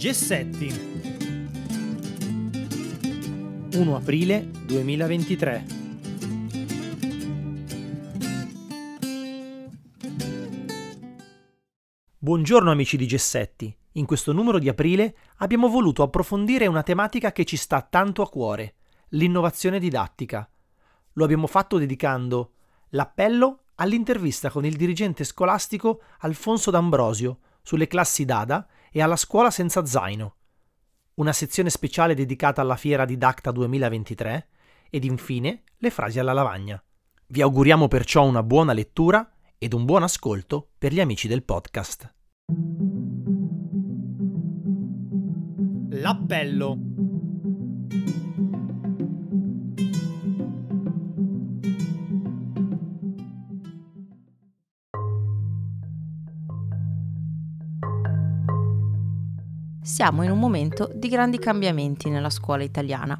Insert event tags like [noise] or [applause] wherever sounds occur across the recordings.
Gessetti 1 aprile 2023 Buongiorno amici di Gessetti. In questo numero di aprile abbiamo voluto approfondire una tematica che ci sta tanto a cuore, l'innovazione didattica. Lo abbiamo fatto dedicando l'appello all'intervista con il dirigente scolastico Alfonso D'Ambrosio sulle classi DADA e alla scuola senza zaino, una sezione speciale dedicata alla fiera di Dacta 2023 ed infine le frasi alla lavagna. Vi auguriamo perciò una buona lettura ed un buon ascolto per gli amici del podcast. L'appello Siamo in un momento di grandi cambiamenti nella scuola italiana.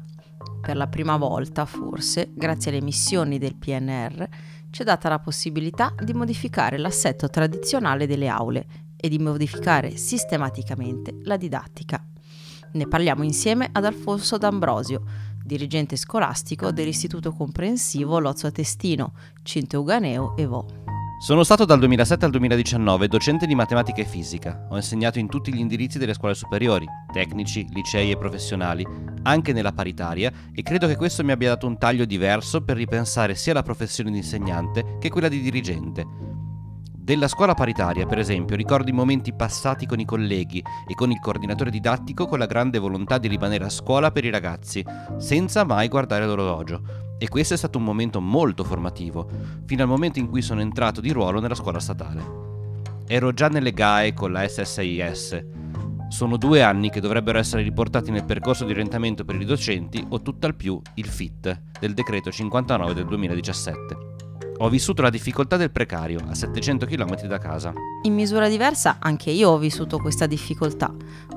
Per la prima volta, forse, grazie alle missioni del PNR, ci è data la possibilità di modificare l'assetto tradizionale delle aule e di modificare sistematicamente la didattica. Ne parliamo insieme ad Alfonso D'Ambrosio, dirigente scolastico dell'Istituto Comprensivo Lozzo Testino, Cinto Uganeo e Vo. Sono stato dal 2007 al 2019 docente di matematica e fisica. Ho insegnato in tutti gli indirizzi delle scuole superiori, tecnici, licei e professionali, anche nella paritaria e credo che questo mi abbia dato un taglio diverso per ripensare sia la professione di insegnante che quella di dirigente. Della scuola paritaria, per esempio, ricordo i momenti passati con i colleghi e con il coordinatore didattico con la grande volontà di rimanere a scuola per i ragazzi, senza mai guardare l'orologio e questo è stato un momento molto formativo, fino al momento in cui sono entrato di ruolo nella scuola statale. Ero già nelle GAE con la SSIS. Sono due anni che dovrebbero essere riportati nel percorso di orientamento per i docenti o tutt'al più il FIT del decreto 59 del 2017. Ho vissuto la difficoltà del precario a 700 km da casa. In misura diversa anche io ho vissuto questa difficoltà.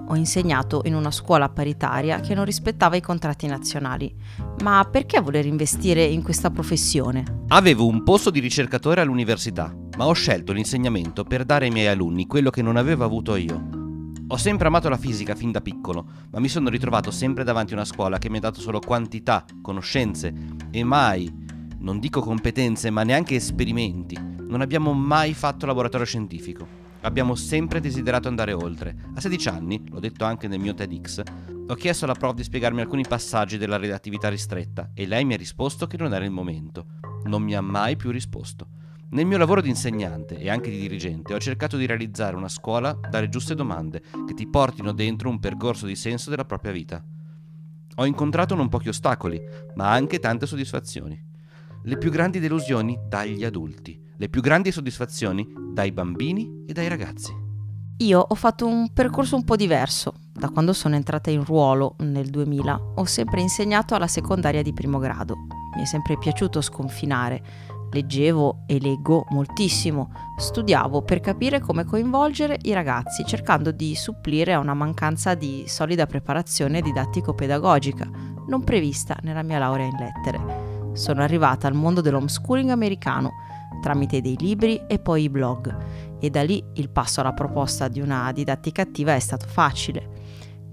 Ho insegnato in una scuola paritaria che non rispettava i contratti nazionali. Ma perché voler investire in questa professione? Avevo un posto di ricercatore all'università, ma ho scelto l'insegnamento per dare ai miei alunni quello che non avevo avuto io. Ho sempre amato la fisica fin da piccolo, ma mi sono ritrovato sempre davanti a una scuola che mi ha dato solo quantità, conoscenze e mai non dico competenze, ma neanche esperimenti. Non abbiamo mai fatto laboratorio scientifico. Abbiamo sempre desiderato andare oltre. A 16 anni, l'ho detto anche nel mio TEDx, ho chiesto alla prof di spiegarmi alcuni passaggi della redattività ristretta e lei mi ha risposto che non era il momento. Non mi ha mai più risposto. Nel mio lavoro di insegnante e anche di dirigente ho cercato di realizzare una scuola dalle giuste domande che ti portino dentro un percorso di senso della propria vita. Ho incontrato non pochi ostacoli, ma anche tante soddisfazioni le più grandi delusioni dagli adulti, le più grandi soddisfazioni dai bambini e dai ragazzi. Io ho fatto un percorso un po' diverso. Da quando sono entrata in ruolo nel 2000 ho sempre insegnato alla secondaria di primo grado. Mi è sempre piaciuto sconfinare. Leggevo e leggo moltissimo, studiavo per capire come coinvolgere i ragazzi, cercando di supplire a una mancanza di solida preparazione didattico-pedagogica, non prevista nella mia laurea in lettere sono arrivata al mondo dell'homeschooling americano tramite dei libri e poi i blog e da lì il passo alla proposta di una didattica attiva è stato facile.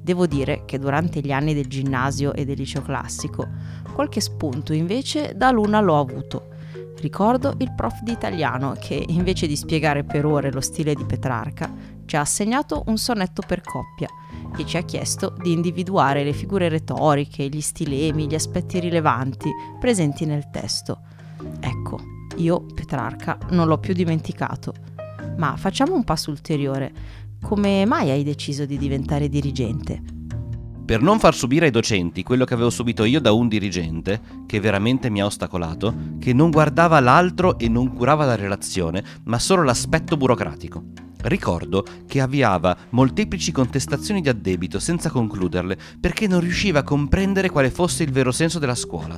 Devo dire che durante gli anni del ginnasio e del liceo classico qualche spunto invece da luna l'ho avuto. Ricordo il prof di italiano che invece di spiegare per ore lo stile di Petrarca ci ha assegnato un sonetto per coppia che ci ha chiesto di individuare le figure retoriche, gli stilemi, gli aspetti rilevanti presenti nel testo. Ecco, io Petrarca non l'ho più dimenticato. Ma facciamo un passo ulteriore. Come mai hai deciso di diventare dirigente? Per non far subire ai docenti quello che avevo subito io da un dirigente, che veramente mi ha ostacolato, che non guardava l'altro e non curava la relazione, ma solo l'aspetto burocratico. Ricordo che avviava molteplici contestazioni di addebito senza concluderle perché non riusciva a comprendere quale fosse il vero senso della scuola.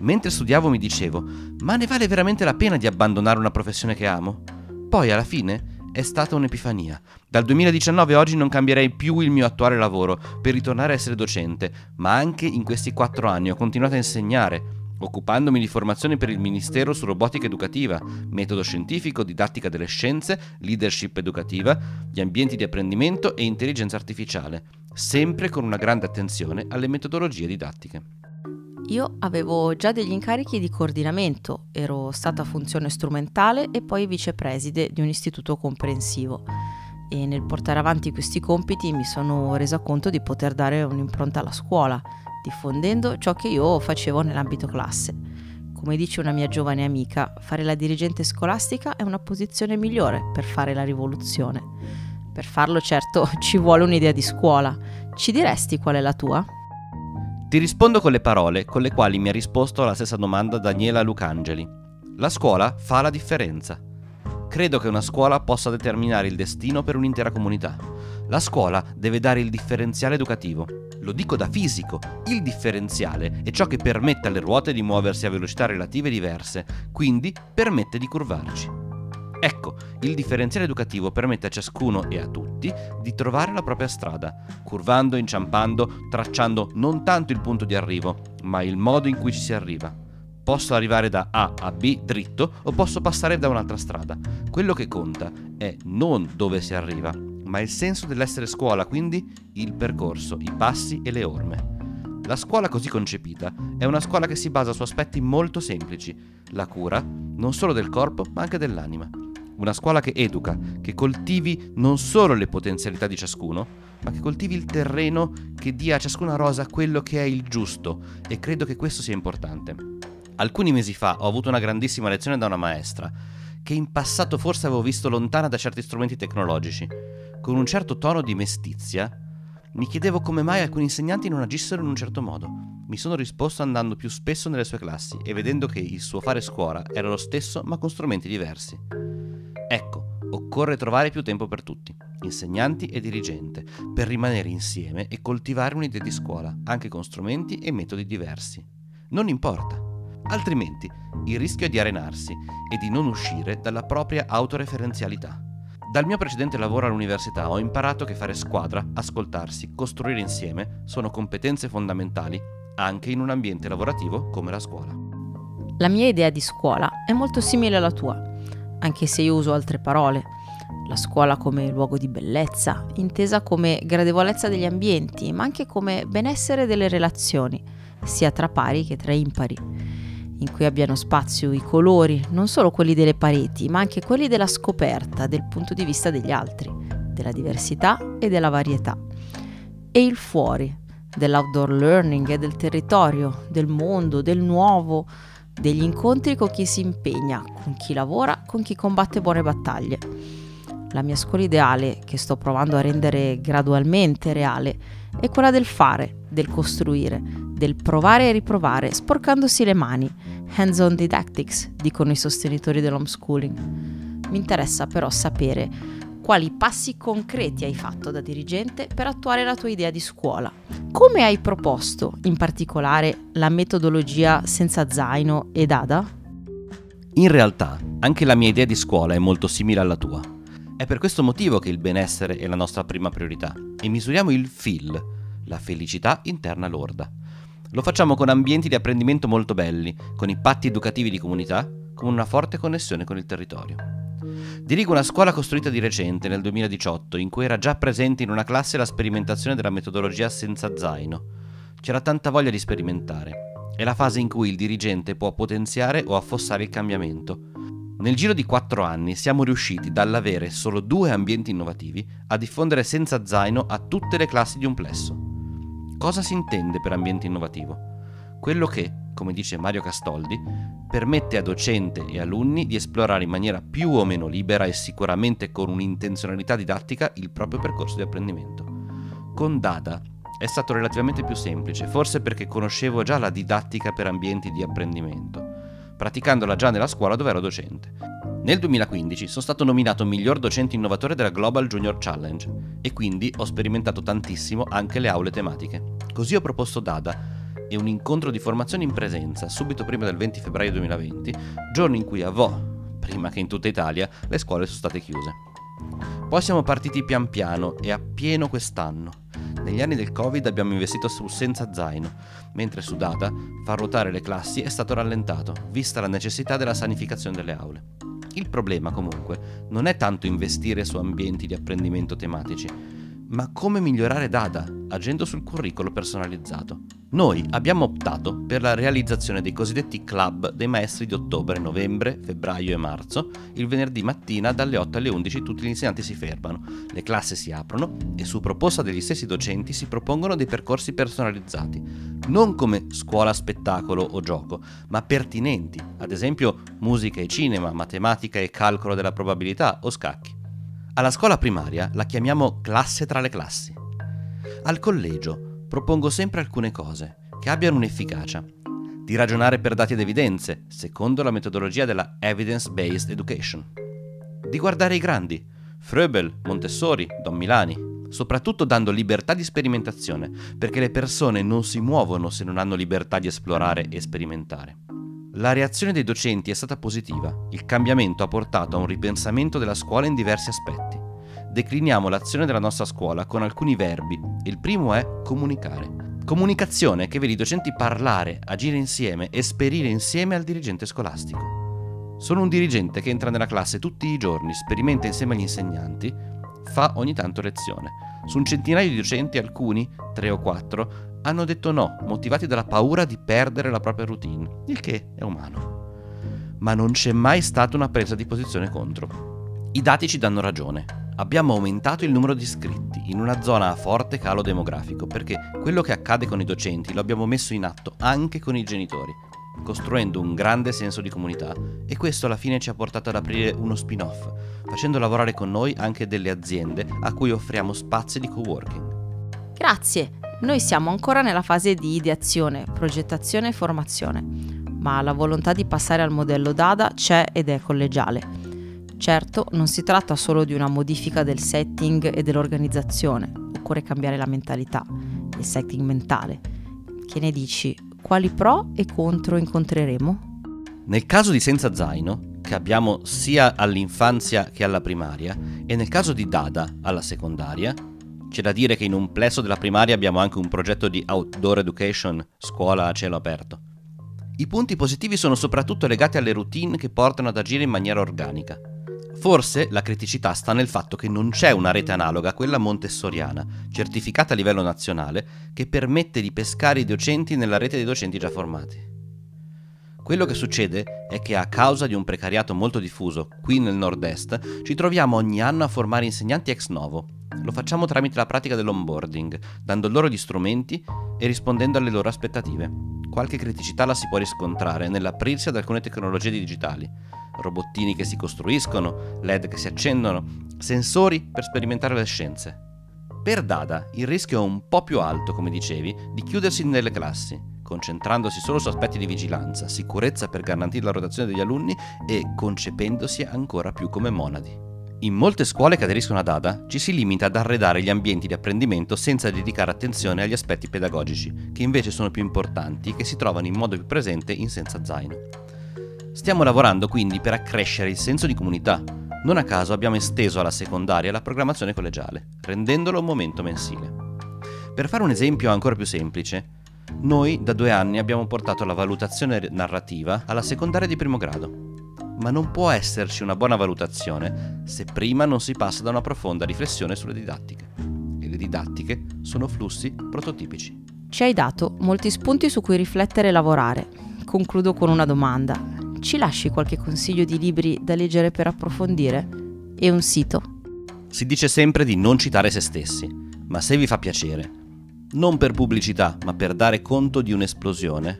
Mentre studiavo mi dicevo, ma ne vale veramente la pena di abbandonare una professione che amo? Poi alla fine è stata un'epifania. Dal 2019 a oggi non cambierei più il mio attuale lavoro per ritornare a essere docente, ma anche in questi quattro anni ho continuato a insegnare, occupandomi di formazione per il Ministero su robotica educativa, metodo scientifico, didattica delle scienze, leadership educativa, gli ambienti di apprendimento e intelligenza artificiale, sempre con una grande attenzione alle metodologie didattiche. Io avevo già degli incarichi di coordinamento, ero stata funzione strumentale e poi vicepreside di un istituto comprensivo e nel portare avanti questi compiti mi sono resa conto di poter dare un'impronta alla scuola, diffondendo ciò che io facevo nell'ambito classe. Come dice una mia giovane amica, fare la dirigente scolastica è una posizione migliore per fare la rivoluzione. Per farlo certo [laughs] ci vuole un'idea di scuola. Ci diresti qual è la tua? Ti rispondo con le parole con le quali mi ha risposto alla stessa domanda Daniela Lucangeli. La scuola fa la differenza. Credo che una scuola possa determinare il destino per un'intera comunità. La scuola deve dare il differenziale educativo. Lo dico da fisico, il differenziale è ciò che permette alle ruote di muoversi a velocità relative diverse, quindi permette di curvarci. Ecco, il differenziale educativo permette a ciascuno e a tutti di trovare la propria strada, curvando, inciampando, tracciando non tanto il punto di arrivo, ma il modo in cui ci si arriva. Posso arrivare da A a B dritto o posso passare da un'altra strada. Quello che conta è non dove si arriva, ma il senso dell'essere scuola, quindi il percorso, i passi e le orme. La scuola così concepita è una scuola che si basa su aspetti molto semplici, la cura non solo del corpo ma anche dell'anima una scuola che educa, che coltivi non solo le potenzialità di ciascuno, ma che coltivi il terreno che dia a ciascuna rosa quello che è il giusto e credo che questo sia importante. Alcuni mesi fa ho avuto una grandissima lezione da una maestra, che in passato forse avevo visto lontana da certi strumenti tecnologici. Con un certo tono di mestizia, mi chiedevo come mai alcuni insegnanti non agissero in un certo modo. Mi sono risposto andando più spesso nelle sue classi e vedendo che il suo fare scuola era lo stesso ma con strumenti diversi. Ecco, occorre trovare più tempo per tutti, insegnanti e dirigente, per rimanere insieme e coltivare un'idea di scuola, anche con strumenti e metodi diversi. Non importa. Altrimenti il rischio è di arenarsi e di non uscire dalla propria autoreferenzialità. Dal mio precedente lavoro all'università ho imparato che fare squadra, ascoltarsi, costruire insieme sono competenze fondamentali anche in un ambiente lavorativo come la scuola. La mia idea di scuola è molto simile alla tua anche se io uso altre parole. La scuola come luogo di bellezza, intesa come gradevolezza degli ambienti, ma anche come benessere delle relazioni, sia tra pari che tra impari, in cui abbiano spazio i colori, non solo quelli delle pareti, ma anche quelli della scoperta del punto di vista degli altri, della diversità e della varietà. E il fuori, dell'outdoor learning e del territorio, del mondo, del nuovo, degli incontri con chi si impegna, con chi lavora, con chi combatte buone battaglie. La mia scuola ideale, che sto provando a rendere gradualmente reale, è quella del fare, del costruire, del provare e riprovare, sporcandosi le mani. Hands-on didactics, dicono i sostenitori dell'homeschooling. Mi interessa però sapere quali passi concreti hai fatto da dirigente per attuare la tua idea di scuola. Come hai proposto, in particolare, la metodologia senza zaino e DADA? In realtà, anche la mia idea di scuola è molto simile alla tua. È per questo motivo che il benessere è la nostra prima priorità e misuriamo il FIL, la felicità interna lorda. Lo facciamo con ambienti di apprendimento molto belli, con i patti educativi di comunità, con una forte connessione con il territorio. Dirigo una scuola costruita di recente, nel 2018, in cui era già presente in una classe la sperimentazione della metodologia senza zaino. C'era tanta voglia di sperimentare. È la fase in cui il dirigente può potenziare o affossare il cambiamento. Nel giro di quattro anni siamo riusciti, dall'avere solo due ambienti innovativi, a diffondere senza zaino a tutte le classi di un plesso. Cosa si intende per ambiente innovativo? Quello che, come dice Mario Castoldi, permette a docente e alunni di esplorare in maniera più o meno libera e sicuramente con un'intenzionalità didattica il proprio percorso di apprendimento. Con Dada è stato relativamente più semplice, forse perché conoscevo già la didattica per ambienti di apprendimento, praticandola già nella scuola dove ero docente. Nel 2015 sono stato nominato miglior docente innovatore della Global Junior Challenge e quindi ho sperimentato tantissimo anche le aule tematiche. Così ho proposto Dada e un incontro di formazione in presenza subito prima del 20 febbraio 2020, giorno in cui a Vo, prima che in tutta Italia, le scuole sono state chiuse. Poi siamo partiti pian piano e a pieno quest'anno. Negli anni del Covid abbiamo investito su senza zaino, mentre su Data far ruotare le classi è stato rallentato, vista la necessità della sanificazione delle aule. Il problema comunque non è tanto investire su ambienti di apprendimento tematici, ma come migliorare Dada agendo sul curriculum personalizzato. Noi abbiamo optato per la realizzazione dei cosiddetti club dei maestri di ottobre, novembre, febbraio e marzo. Il venerdì mattina dalle 8 alle 11 tutti gli insegnanti si fermano, le classi si aprono e su proposta degli stessi docenti si propongono dei percorsi personalizzati, non come scuola spettacolo o gioco, ma pertinenti, ad esempio musica e cinema, matematica e calcolo della probabilità o scacchi. Alla scuola primaria la chiamiamo classe tra le classi. Al collegio propongo sempre alcune cose che abbiano un'efficacia. Di ragionare per dati ed evidenze, secondo la metodologia della Evidence-Based Education. Di guardare i grandi, Fröbel, Montessori, Don Milani, soprattutto dando libertà di sperimentazione, perché le persone non si muovono se non hanno libertà di esplorare e sperimentare. La reazione dei docenti è stata positiva. Il cambiamento ha portato a un ripensamento della scuola in diversi aspetti. Decliniamo l'azione della nostra scuola con alcuni verbi. Il primo è comunicare. Comunicazione che vede i docenti parlare, agire insieme, esperire insieme al dirigente scolastico. Sono un dirigente che entra nella classe tutti i giorni, sperimenta insieme agli insegnanti, fa ogni tanto lezione. Su un centinaio di docenti, alcuni, tre o quattro, hanno detto no, motivati dalla paura di perdere la propria routine, il che è umano. Ma non c'è mai stata una presa di posizione contro. I dati ci danno ragione. Abbiamo aumentato il numero di iscritti in una zona a forte calo demografico perché quello che accade con i docenti lo abbiamo messo in atto anche con i genitori, costruendo un grande senso di comunità e questo alla fine ci ha portato ad aprire uno spin-off, facendo lavorare con noi anche delle aziende a cui offriamo spazi di co-working. Grazie, noi siamo ancora nella fase di ideazione, progettazione e formazione, ma la volontà di passare al modello DADA c'è ed è collegiale. Certo, non si tratta solo di una modifica del setting e dell'organizzazione, occorre cambiare la mentalità, il setting mentale. Che ne dici? Quali pro e contro incontreremo? Nel caso di Senza Zaino, che abbiamo sia all'infanzia che alla primaria, e nel caso di Dada alla secondaria, c'è da dire che in un plesso della primaria abbiamo anche un progetto di outdoor education, scuola a cielo aperto. I punti positivi sono soprattutto legati alle routine che portano ad agire in maniera organica. Forse la criticità sta nel fatto che non c'è una rete analoga a quella montessoriana, certificata a livello nazionale, che permette di pescare i docenti nella rete dei docenti già formati. Quello che succede è che a causa di un precariato molto diffuso qui nel nord-est, ci troviamo ogni anno a formare insegnanti ex novo, lo facciamo tramite la pratica dell'onboarding, dando loro gli strumenti e rispondendo alle loro aspettative. Qualche criticità la si può riscontrare nell'aprirsi ad alcune tecnologie digitali. Robottini che si costruiscono, LED che si accendono, sensori per sperimentare le scienze. Per Dada il rischio è un po' più alto, come dicevi, di chiudersi nelle classi, concentrandosi solo su aspetti di vigilanza, sicurezza per garantire la rotazione degli alunni e concependosi ancora più come monadi. In molte scuole che aderiscono ad ADA ci si limita ad arredare gli ambienti di apprendimento senza dedicare attenzione agli aspetti pedagogici, che invece sono più importanti e che si trovano in modo più presente in Senza Zaino. Stiamo lavorando quindi per accrescere il senso di comunità. Non a caso abbiamo esteso alla secondaria la programmazione collegiale, rendendolo un momento mensile. Per fare un esempio ancora più semplice, noi da due anni abbiamo portato la valutazione narrativa alla secondaria di primo grado ma non può esserci una buona valutazione se prima non si passa da una profonda riflessione sulle didattiche. E le didattiche sono flussi prototipici. Ci hai dato molti spunti su cui riflettere e lavorare. Concludo con una domanda. Ci lasci qualche consiglio di libri da leggere per approfondire? E un sito? Si dice sempre di non citare se stessi, ma se vi fa piacere, non per pubblicità, ma per dare conto di un'esplosione,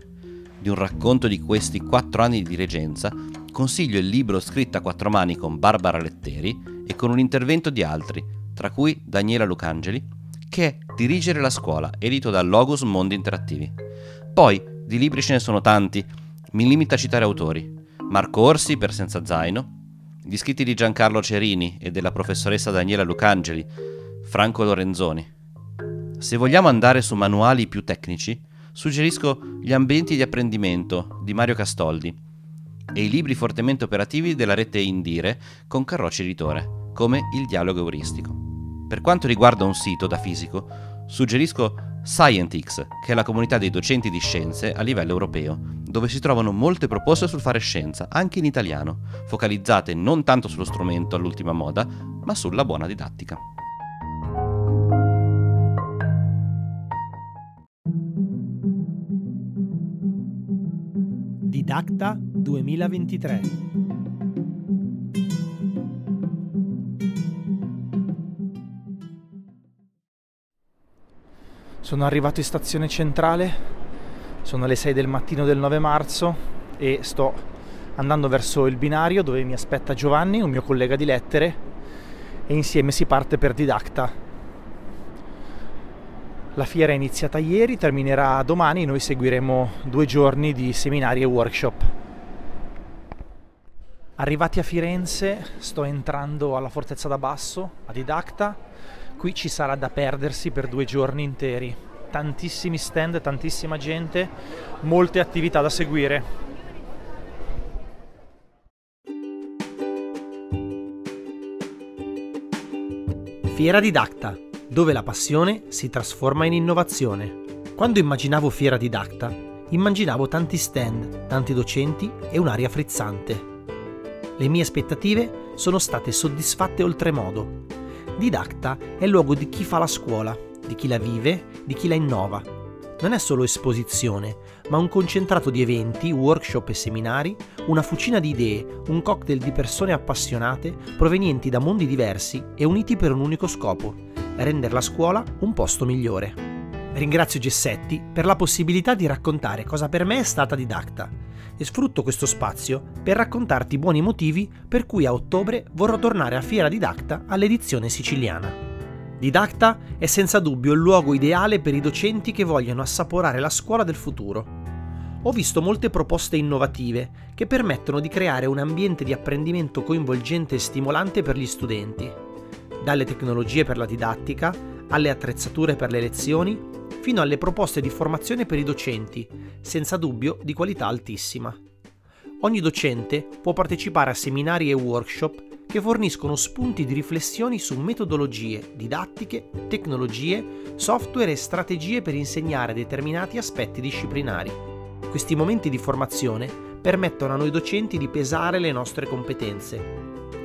di un racconto di questi quattro anni di dirigenza, consiglio il libro scritto a quattro mani con Barbara Letteri e con un intervento di altri, tra cui Daniela Lucangeli, che è Dirigere la scuola, edito da Logos Mondi Interattivi. Poi, di libri ce ne sono tanti, mi limito a citare autori. Marco Orsi per Senza Zaino, gli scritti di Giancarlo Cerini e della professoressa Daniela Lucangeli, Franco Lorenzoni. Se vogliamo andare su manuali più tecnici, suggerisco Gli ambienti di apprendimento di Mario Castoldi, e i libri fortemente operativi della rete Indire con Carrocci Editore, come Il dialogo euristico. Per quanto riguarda un sito da fisico, Suggerisco Scientix, che è la comunità dei docenti di scienze a livello europeo, dove si trovano molte proposte sul fare scienza, anche in italiano, focalizzate non tanto sullo strumento all'ultima moda, ma sulla buona didattica. Didacta 2023 Sono arrivato in stazione centrale, sono le 6 del mattino del 9 marzo e sto andando verso il binario dove mi aspetta Giovanni, un mio collega di lettere, e insieme si parte per Didacta, la fiera è iniziata ieri, terminerà domani, noi seguiremo due giorni di seminari e workshop. Arrivati a Firenze, sto entrando alla Fortezza da Basso, a Didacta. Qui ci sarà da perdersi per due giorni interi. Tantissimi stand, tantissima gente, molte attività da seguire. Fiera Didacta dove la passione si trasforma in innovazione. Quando immaginavo Fiera Didacta, immaginavo tanti stand, tanti docenti e un'aria frizzante. Le mie aspettative sono state soddisfatte oltremodo. Didacta è il luogo di chi fa la scuola, di chi la vive, di chi la innova. Non è solo esposizione, ma un concentrato di eventi, workshop e seminari, una fucina di idee, un cocktail di persone appassionate provenienti da mondi diversi e uniti per un unico scopo, rendere la scuola un posto migliore. Ringrazio Gessetti per la possibilità di raccontare cosa per me è stata didacta e sfrutto questo spazio per raccontarti i buoni motivi per cui a ottobre vorrò tornare a Fiera Didacta all'edizione siciliana. Didacta è senza dubbio il luogo ideale per i docenti che vogliono assaporare la scuola del futuro. Ho visto molte proposte innovative che permettono di creare un ambiente di apprendimento coinvolgente e stimolante per gli studenti dalle tecnologie per la didattica, alle attrezzature per le lezioni, fino alle proposte di formazione per i docenti, senza dubbio di qualità altissima. Ogni docente può partecipare a seminari e workshop che forniscono spunti di riflessioni su metodologie, didattiche, tecnologie, software e strategie per insegnare determinati aspetti disciplinari. Questi momenti di formazione permettono a noi docenti di pesare le nostre competenze,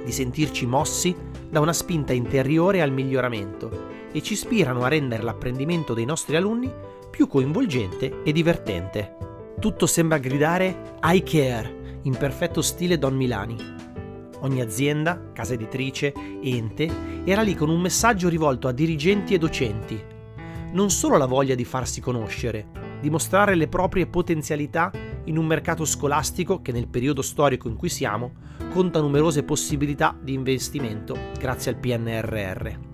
di sentirci mossi da una spinta interiore al miglioramento e ci ispirano a rendere l'apprendimento dei nostri alunni più coinvolgente e divertente. Tutto sembra gridare I care in perfetto stile Don Milani. Ogni azienda, casa editrice, ente era lì con un messaggio rivolto a dirigenti e docenti. Non solo la voglia di farsi conoscere, dimostrare le proprie potenzialità in un mercato scolastico che nel periodo storico in cui siamo conta numerose possibilità di investimento grazie al PNRR.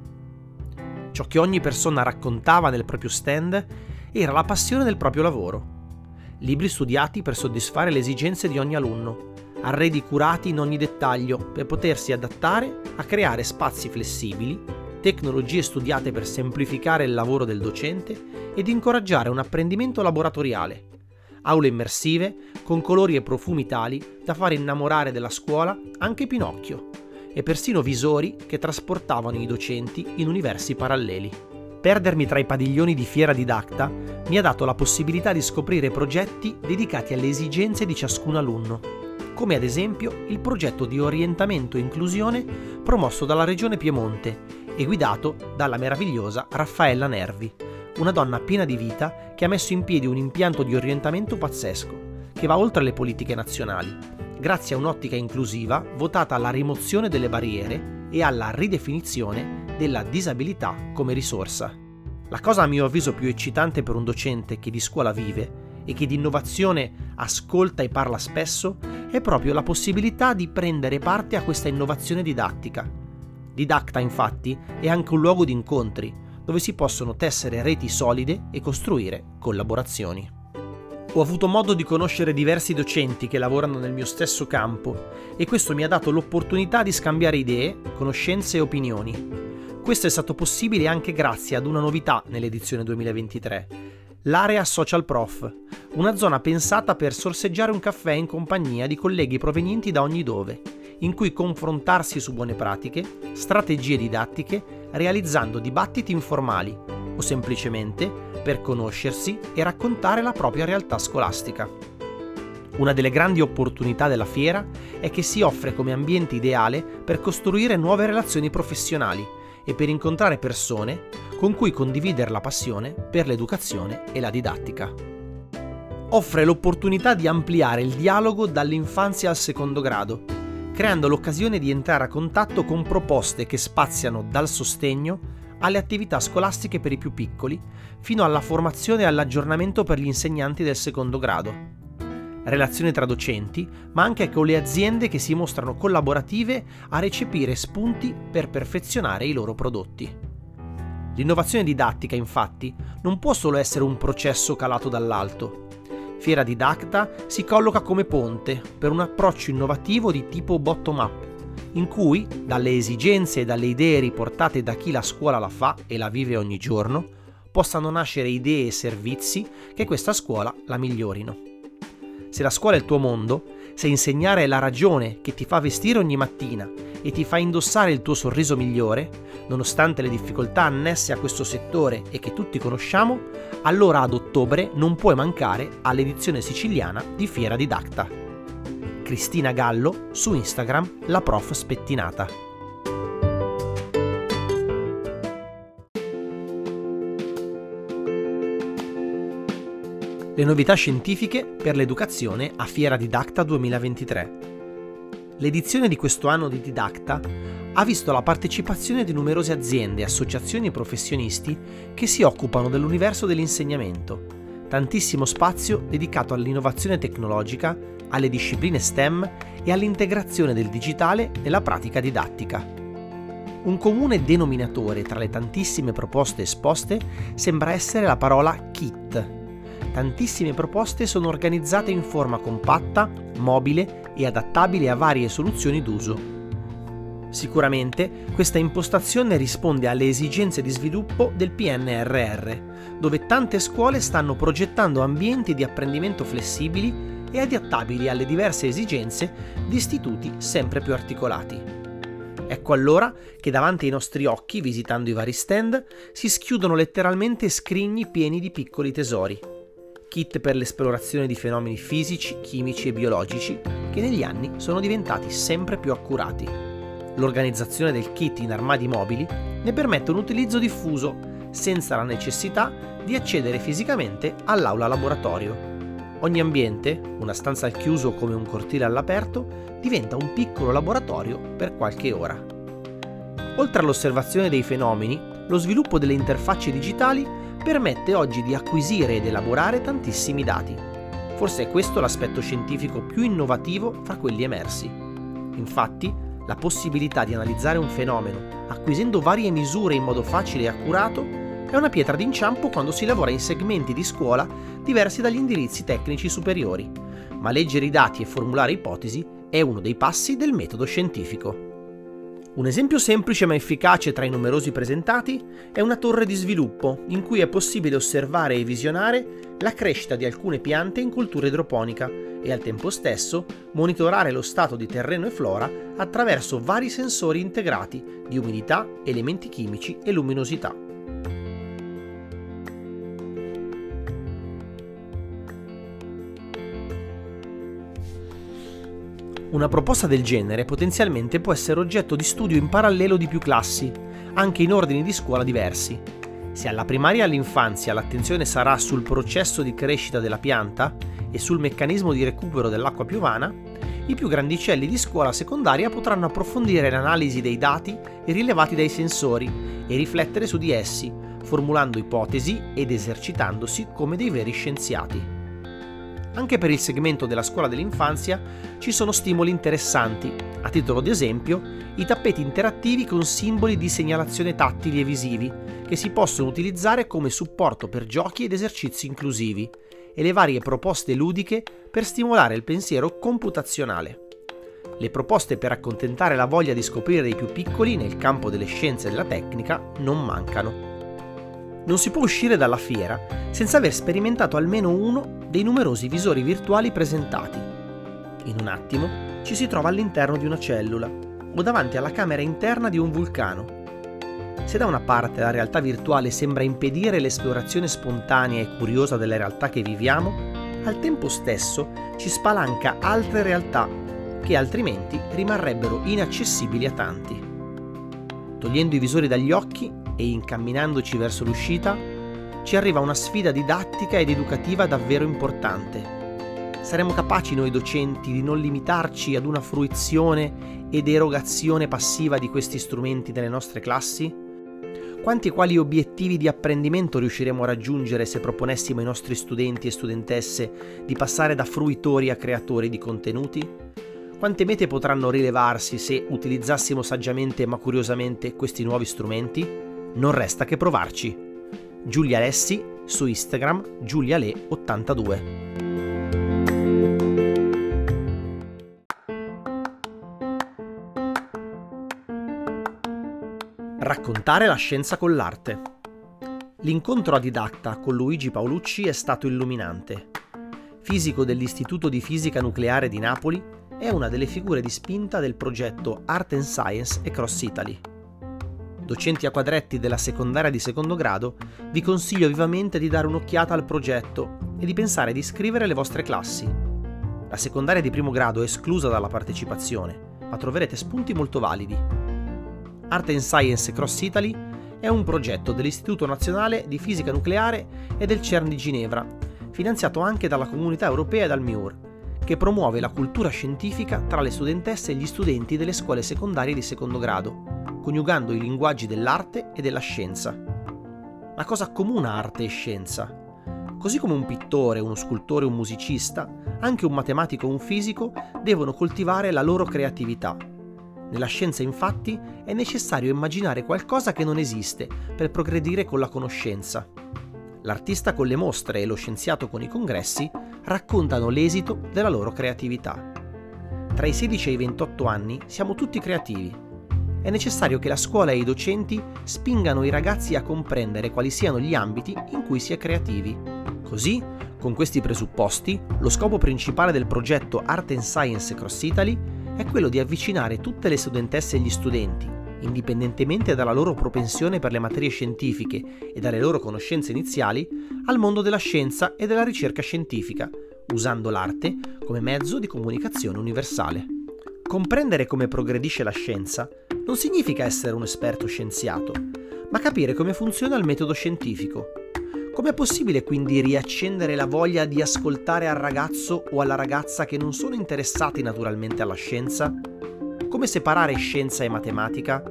Ciò che ogni persona raccontava nel proprio stand era la passione del proprio lavoro. Libri studiati per soddisfare le esigenze di ogni alunno, arredi curati in ogni dettaglio per potersi adattare a creare spazi flessibili, tecnologie studiate per semplificare il lavoro del docente ed incoraggiare un apprendimento laboratoriale aule immersive con colori e profumi tali da fare innamorare della scuola anche Pinocchio, e persino visori che trasportavano i docenti in universi paralleli. Perdermi tra i padiglioni di Fiera Didacta mi ha dato la possibilità di scoprire progetti dedicati alle esigenze di ciascun alunno, come ad esempio il progetto di orientamento e inclusione promosso dalla Regione Piemonte e guidato dalla meravigliosa Raffaella Nervi, una donna piena di vita che ha messo in piedi un impianto di orientamento pazzesco, che va oltre le politiche nazionali, grazie a un'ottica inclusiva votata alla rimozione delle barriere e alla ridefinizione della disabilità come risorsa. La cosa a mio avviso più eccitante per un docente che di scuola vive e che di innovazione ascolta e parla spesso è proprio la possibilità di prendere parte a questa innovazione didattica. Didacta, infatti, è anche un luogo di incontri, dove si possono tessere reti solide e costruire collaborazioni. Ho avuto modo di conoscere diversi docenti che lavorano nel mio stesso campo e questo mi ha dato l'opportunità di scambiare idee, conoscenze e opinioni. Questo è stato possibile anche grazie ad una novità nell'edizione 2023, l'area Social Prof, una zona pensata per sorseggiare un caffè in compagnia di colleghi provenienti da ogni dove, in cui confrontarsi su buone pratiche, strategie didattiche realizzando dibattiti informali, o semplicemente per conoscersi e raccontare la propria realtà scolastica. Una delle grandi opportunità della fiera è che si offre come ambiente ideale per costruire nuove relazioni professionali e per incontrare persone con cui condividere la passione per l'educazione e la didattica. Offre l'opportunità di ampliare il dialogo dall'infanzia al secondo grado, creando l'occasione di entrare a contatto con proposte che spaziano dal sostegno alle attività scolastiche per i più piccoli, fino alla formazione e all'aggiornamento per gli insegnanti del secondo grado. Relazioni tra docenti, ma anche con le aziende che si mostrano collaborative a recepire spunti per perfezionare i loro prodotti. L'innovazione didattica, infatti, non può solo essere un processo calato dall'alto. Fiera Didacta si colloca come ponte per un approccio innovativo di tipo bottom-up, in cui, dalle esigenze e dalle idee riportate da chi la scuola la fa e la vive ogni giorno, possano nascere idee e servizi che questa scuola la migliorino. Se la scuola è il tuo mondo, se insegnare è la ragione che ti fa vestire ogni mattina e ti fa indossare il tuo sorriso migliore, nonostante le difficoltà annesse a questo settore e che tutti conosciamo, allora ad ottobre non puoi mancare all'edizione siciliana di Fiera Didacta. Cristina Gallo su Instagram la prof spettinata. Le novità scientifiche per l'educazione a Fiera Didacta 2023. L'edizione di questo anno di Didacta ha visto la partecipazione di numerose aziende, associazioni e professionisti che si occupano dell'universo dell'insegnamento, tantissimo spazio dedicato all'innovazione tecnologica, alle discipline STEM e all'integrazione del digitale nella pratica didattica. Un comune denominatore tra le tantissime proposte esposte sembra essere la parola KIT. Tantissime proposte sono organizzate in forma compatta, mobile e adattabile a varie soluzioni d'uso Sicuramente questa impostazione risponde alle esigenze di sviluppo del PNRR, dove tante scuole stanno progettando ambienti di apprendimento flessibili e adattabili alle diverse esigenze di istituti sempre più articolati. Ecco allora che davanti ai nostri occhi, visitando i vari stand, si schiudono letteralmente scrigni pieni di piccoli tesori. Kit per l'esplorazione di fenomeni fisici, chimici e biologici che negli anni sono diventati sempre più accurati. L'organizzazione del kit in armadi mobili ne permette un utilizzo diffuso, senza la necessità di accedere fisicamente all'aula laboratorio. Ogni ambiente, una stanza al chiuso come un cortile all'aperto, diventa un piccolo laboratorio per qualche ora. Oltre all'osservazione dei fenomeni, lo sviluppo delle interfacce digitali permette oggi di acquisire ed elaborare tantissimi dati. Forse è questo l'aspetto scientifico più innovativo fra quelli emersi. Infatti, la possibilità di analizzare un fenomeno acquisendo varie misure in modo facile e accurato è una pietra d'inciampo quando si lavora in segmenti di scuola diversi dagli indirizzi tecnici superiori, ma leggere i dati e formulare ipotesi è uno dei passi del metodo scientifico. Un esempio semplice ma efficace tra i numerosi presentati è una torre di sviluppo in cui è possibile osservare e visionare la crescita di alcune piante in cultura idroponica e al tempo stesso monitorare lo stato di terreno e flora attraverso vari sensori integrati di umidità, elementi chimici e luminosità. Una proposta del genere potenzialmente può essere oggetto di studio in parallelo di più classi, anche in ordini di scuola diversi. Se alla primaria e all'infanzia l'attenzione sarà sul processo di crescita della pianta, e sul meccanismo di recupero dell'acqua piovana, i più grandicelli di scuola secondaria potranno approfondire l'analisi dei dati rilevati dai sensori e riflettere su di essi, formulando ipotesi ed esercitandosi come dei veri scienziati. Anche per il segmento della scuola dell'infanzia ci sono stimoli interessanti, a titolo di esempio i tappeti interattivi con simboli di segnalazione tattili e visivi, che si possono utilizzare come supporto per giochi ed esercizi inclusivi, e le varie proposte ludiche per stimolare il pensiero computazionale. Le proposte per accontentare la voglia di scoprire dei più piccoli nel campo delle scienze e della tecnica non mancano. Non si può uscire dalla fiera senza aver sperimentato almeno uno dei numerosi visori virtuali presentati. In un attimo ci si trova all'interno di una cellula o davanti alla camera interna di un vulcano. Se da una parte la realtà virtuale sembra impedire l'esplorazione spontanea e curiosa della realtà che viviamo, al tempo stesso ci spalanca altre realtà che altrimenti rimarrebbero inaccessibili a tanti. Togliendo i visori dagli occhi e incamminandoci verso l'uscita, ci arriva una sfida didattica ed educativa davvero importante. Saremo capaci noi docenti di non limitarci ad una fruizione ed erogazione passiva di questi strumenti nelle nostre classi? Quanti e quali obiettivi di apprendimento riusciremo a raggiungere se proponessimo ai nostri studenti e studentesse di passare da fruitori a creatori di contenuti? Quante mete potranno rilevarsi se utilizzassimo saggiamente ma curiosamente questi nuovi strumenti? Non resta che provarci. Giulia Alessi su Instagram giuliale82. Raccontare la scienza con l'arte. L'incontro a didatta con Luigi Paolucci è stato illuminante. Fisico dell'Istituto di Fisica Nucleare di Napoli, è una delle figure di spinta del progetto Art and Science Across Italy. Docenti a quadretti della secondaria di secondo grado, vi consiglio vivamente di dare un'occhiata al progetto e di pensare di iscrivere le vostre classi. La secondaria di primo grado è esclusa dalla partecipazione, ma troverete spunti molto validi. Art and Science Cross Italy è un progetto dell'Istituto Nazionale di Fisica Nucleare e del CERN di Ginevra, finanziato anche dalla Comunità Europea e dal MIUR, che promuove la cultura scientifica tra le studentesse e gli studenti delle scuole secondarie di secondo grado, coniugando i linguaggi dell'arte e della scienza. Ma cosa accomuna arte e scienza? Così come un pittore, uno scultore, un musicista, anche un matematico o un fisico devono coltivare la loro creatività nella scienza infatti è necessario immaginare qualcosa che non esiste per progredire con la conoscenza. L'artista con le mostre e lo scienziato con i congressi raccontano l'esito della loro creatività. Tra i 16 e i 28 anni siamo tutti creativi. È necessario che la scuola e i docenti spingano i ragazzi a comprendere quali siano gli ambiti in cui si è creativi. Così, con questi presupposti, lo scopo principale del progetto Art and Science Cross Italy è quello di avvicinare tutte le studentesse e gli studenti, indipendentemente dalla loro propensione per le materie scientifiche e dalle loro conoscenze iniziali, al mondo della scienza e della ricerca scientifica, usando l'arte come mezzo di comunicazione universale. Comprendere come progredisce la scienza non significa essere un esperto scienziato, ma capire come funziona il metodo scientifico Com'è possibile quindi riaccendere la voglia di ascoltare al ragazzo o alla ragazza che non sono interessati naturalmente alla scienza? Come separare scienza e matematica?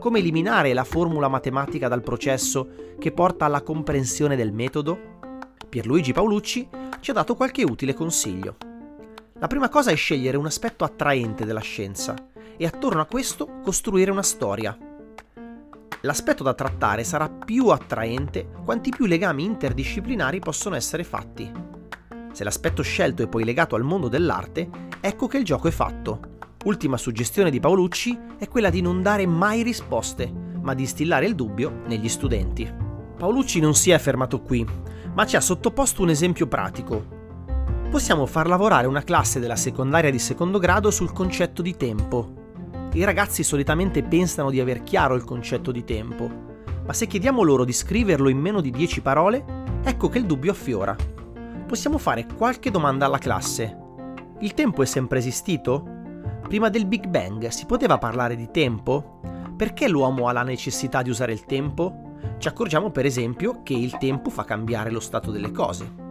Come eliminare la formula matematica dal processo che porta alla comprensione del metodo? Pierluigi Paolucci ci ha dato qualche utile consiglio. La prima cosa è scegliere un aspetto attraente della scienza e attorno a questo costruire una storia, L'aspetto da trattare sarà più attraente quanti più legami interdisciplinari possono essere fatti. Se l'aspetto scelto è poi legato al mondo dell'arte, ecco che il gioco è fatto. Ultima suggestione di Paolucci è quella di non dare mai risposte, ma di instillare il dubbio negli studenti. Paolucci non si è fermato qui, ma ci ha sottoposto un esempio pratico. Possiamo far lavorare una classe della secondaria di secondo grado sul concetto di tempo, i ragazzi solitamente pensano di aver chiaro il concetto di tempo, ma se chiediamo loro di scriverlo in meno di 10 parole, ecco che il dubbio affiora. Possiamo fare qualche domanda alla classe. Il tempo è sempre esistito? Prima del Big Bang si poteva parlare di tempo? Perché l'uomo ha la necessità di usare il tempo? Ci accorgiamo per esempio che il tempo fa cambiare lo stato delle cose.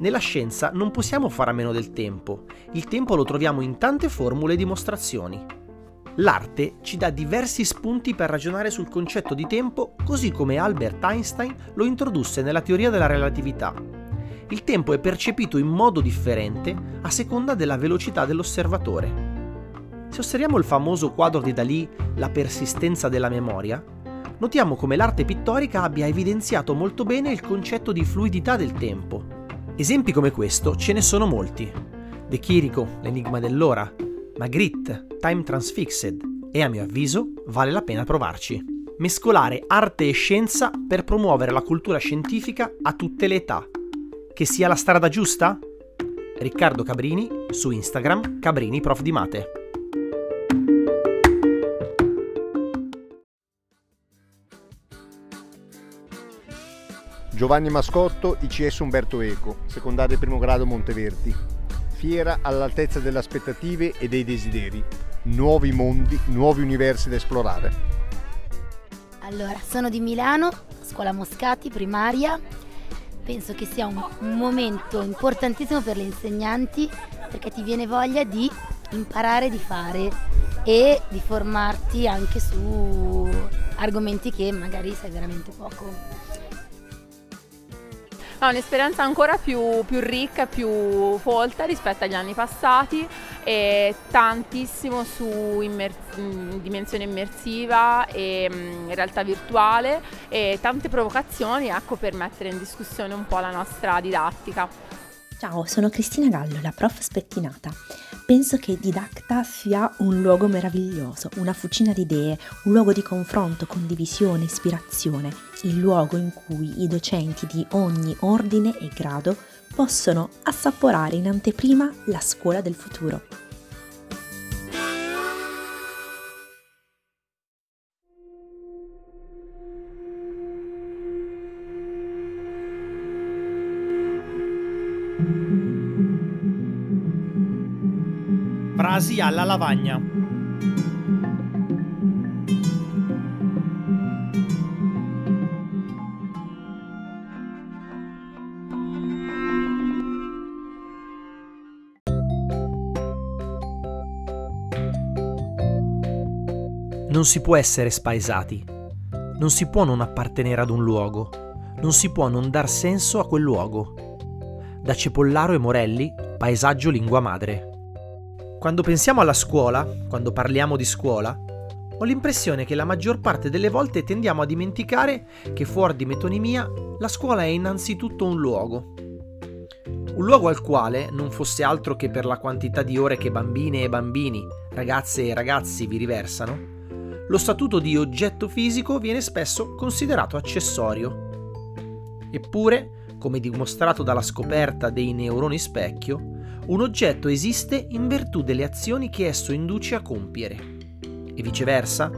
Nella scienza non possiamo fare a meno del tempo. Il tempo lo troviamo in tante formule e dimostrazioni. L'arte ci dà diversi spunti per ragionare sul concetto di tempo, così come Albert Einstein lo introdusse nella teoria della relatività. Il tempo è percepito in modo differente a seconda della velocità dell'osservatore. Se osserviamo il famoso quadro di Dalì, La persistenza della memoria, notiamo come l'arte pittorica abbia evidenziato molto bene il concetto di fluidità del tempo. Esempi come questo ce ne sono molti. De Chirico, L'enigma dell'ora, Magritte, Time Transfixed e a mio avviso vale la pena provarci. Mescolare arte e scienza per promuovere la cultura scientifica a tutte le età. Che sia la strada giusta? Riccardo Cabrini su Instagram Cabrini Prof di Mate. Giovanni Mascotto, ICS Umberto Eco, secondario primo grado Monteverdi. Fiera all'altezza delle aspettative e dei desideri. Nuovi mondi, nuovi universi da esplorare. Allora, sono di Milano, scuola Moscati, primaria. Penso che sia un momento importantissimo per le insegnanti perché ti viene voglia di imparare di fare e di formarti anche su argomenti che magari sai veramente poco. È un'esperienza ancora più, più ricca, più folta rispetto agli anni passati e tantissimo su immer- dimensione immersiva e in realtà virtuale e tante provocazioni ecco, per mettere in discussione un po' la nostra didattica. Ciao, sono Cristina Gallo, la prof spettinata. Penso che Didacta sia un luogo meraviglioso, una fucina di idee, un luogo di confronto, condivisione, ispirazione, il luogo in cui i docenti di ogni ordine e grado possono assaporare in anteprima la scuola del futuro. Frasi alla lavagna. Non si può essere spaesati, non si può non appartenere ad un luogo, non si può non dar senso a quel luogo. Da Cepollaro e Morelli, Paesaggio Lingua Madre. Quando pensiamo alla scuola, quando parliamo di scuola, ho l'impressione che la maggior parte delle volte tendiamo a dimenticare che fuori di metonimia la scuola è innanzitutto un luogo. Un luogo al quale, non fosse altro che per la quantità di ore che bambine e bambini, ragazze e ragazzi vi riversano, lo statuto di oggetto fisico viene spesso considerato accessorio. Eppure, come dimostrato dalla scoperta dei neuroni specchio, un oggetto esiste in virtù delle azioni che esso induce a compiere. E viceversa,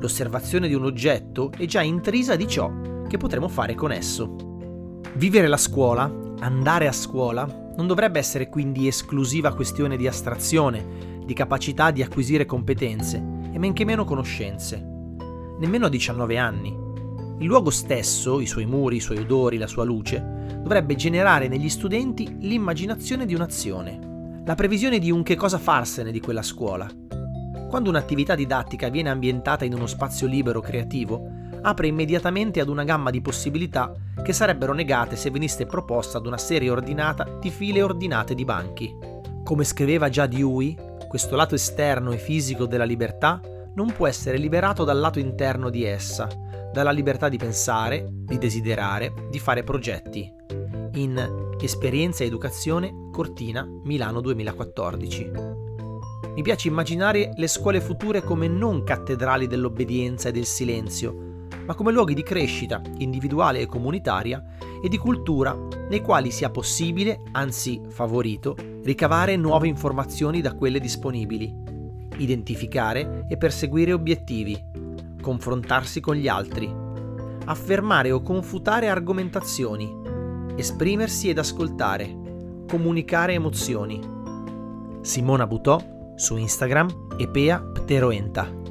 l'osservazione di un oggetto è già intrisa di ciò che potremo fare con esso. Vivere la scuola, andare a scuola, non dovrebbe essere quindi esclusiva questione di astrazione, di capacità di acquisire competenze e men che meno conoscenze. Nemmeno a 19 anni. Il luogo stesso, i suoi muri, i suoi odori, la sua luce, dovrebbe generare negli studenti l'immaginazione di un'azione, la previsione di un che cosa farsene di quella scuola. Quando un'attività didattica viene ambientata in uno spazio libero creativo, apre immediatamente ad una gamma di possibilità che sarebbero negate se venisse proposta ad una serie ordinata di file ordinate di banchi. Come scriveva già Dewey, questo lato esterno e fisico della libertà non può essere liberato dal lato interno di essa, dalla libertà di pensare, di desiderare, di fare progetti in Esperienza Educazione Cortina Milano 2014. Mi piace immaginare le scuole future come non cattedrali dell'obbedienza e del silenzio, ma come luoghi di crescita individuale e comunitaria e di cultura nei quali sia possibile, anzi favorito, ricavare nuove informazioni da quelle disponibili, identificare e perseguire obiettivi, confrontarsi con gli altri, affermare o confutare argomentazioni, esprimersi ed ascoltare, comunicare emozioni. Simona Butò su Instagram e Pea Pteroenta.